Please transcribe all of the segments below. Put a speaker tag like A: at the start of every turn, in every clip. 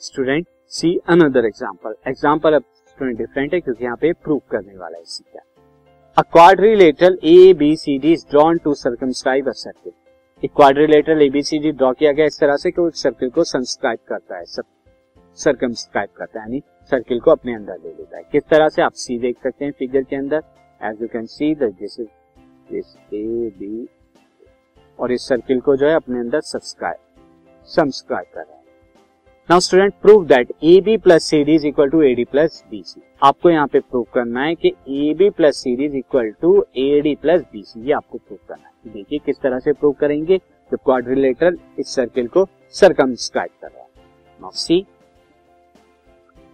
A: Student see another example example अब student different है क्योंकि यहाँ पे प्रूव करने वाला है सी क्या a quadrilateral A B C D is drawn to circumscribe a circle एक quadrilateral A B C D draw किया गया इस तरह से कि वो सर्किल को संस्क्राइब करता है सर्कमस्क्राइब करता है, यानी सर्किल को अपने अंदर ले लेता है। किस तरह से आप सी देख सकते हैं फिगर के अंदर? As you can see this is this A B और इस सर्किल को जो है अपने अंदर सब्सक्राइब सब्सक्राइब कर रहा है। Now student prove that A B plus C D is equal to A D plus B C आपको यहाँ पे प्रूव करना है कि A B plus C D is equal to A D plus B C ये आपको prove करना है। देखिए किस तरह से प्रूव करेंगे। तो क्वाड्रिलेटरल इस सर्किल को सरकमस्क्राइब कर रहा है। नाउ सी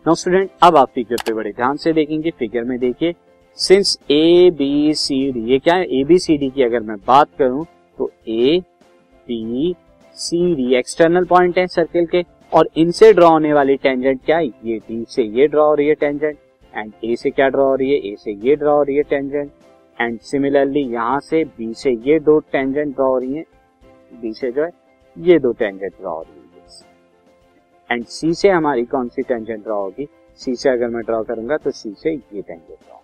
A: नाउ स्टूडेंट अब आप फिगर पे बड़े ध्यान से देखेंगे। फिगर में देखिए। Since A B C D ये क्या है? ए बी सी डी की अगर मैं बात करूँ तो A B C D external point है सर्किल के। और इनसे ड्रॉ होने वाली टेंजेंट क्या है? ये डी से ये ड्रॉ हो रही है टेंजेंट एंड ए से क्या ड्रॉ हो रही है? ए से ये ड्रॉ हो रही है टेंजेंट एंड सिमिलरली यहाँ से बी से ये दो टेंजेंट ड्रॉ हो रही है बी से जो है, ये दो टेंजेंट ड्रॉ हो रही है। एंड सी से हमारी कौन सी टेंजेंट ड्रॉ होगी? सी से अगर मैं ड्रॉ करूँगा तो सी से ये टेंजेंट ड्रॉ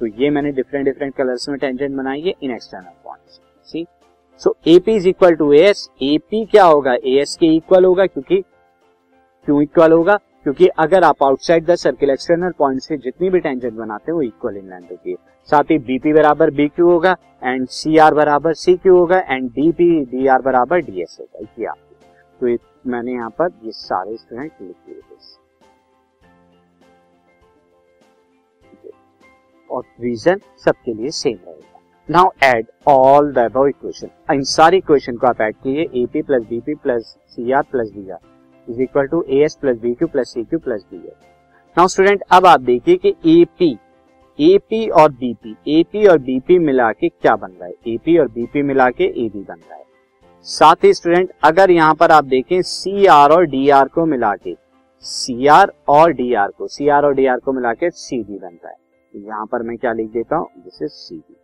A: तो ये मैंने डिफरेंट डिफरेंट कलर्स में टेंजेंट बनाई है इन external points see so AP is equal to S AP क्या होगा? एस के इक्वल होगा, क्योंकि क्यों इक्वल होगा? क्योंकि अगर आप outside the circle external point से जितनी भी टेंजेंट बनाते हैं, वो इक्वल लेंथ होती है। साथ ही बीपी बराबर बी क्यू होगा एंड सी आर बराबर सी क्यू होगा एंड डीपी डी आर बराबर डी एस होगा। ये आप तो ये मैंने यहाँ पर ये सारे स्टूडेंट लिख दिए और रीजन सबके लिए सेम रहेगा। Now add all the equation इन सारी इक्वेशन को आप ऐड कीजिए AP plus BP plus C R plus B R is equal to A S plus B Q plus C Q plus B S now student अब आप देखिए कि AP AP और BP AP और BP मिला के क्या बन रहा है? एपी और बीपी मिला के ए बी बन रहा है। साथ ही स्टूडेंट अगर यहाँ पर आप देखें सी आर और डी आर को मिला के सी आर और डी आर को सी आर और डी आर को मिला के सी डी बनता है। यहाँ पर मैं क्या लिख देता हूँ? This is C D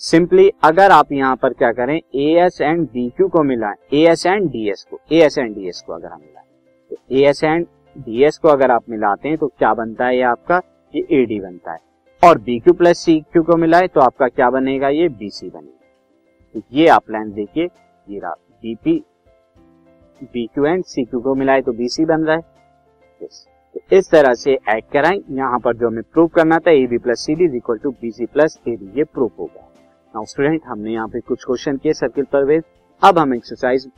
A: simply अगर आप यहाँ पर क्या करें A S and D Q को मिलाएँ A S and D S को A S and D S को अगर हम मिलाएँ। A S and D S को अगर आप मिलाते हैं तो क्या बनता है ये आपका? ये ए डी बनता है। और B Q plus C Q को मिलाए तो आपका क्या बनेगा? ये बी सी बनेगा। तो ये आप लाइन देखिए। ये रहा BP B Q and C Q को मिलाए तो बीसी बन रहा है। Yes. तो इस तरह से ऐड कराएँ। यहाँ पर जो हमें प्रूव करना था A B plus C D equal to B C plus A D ये प्रूव हो गया। नाउ स्टूडेंट हमने यहाँ पे कुछ क्वेश्चन किए सर्किल परवेज अब हम एक्सरसाइज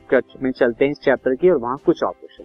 A: में चलते हैं इस चैप्टर की और वहाँ कुछ और क्वेश्चन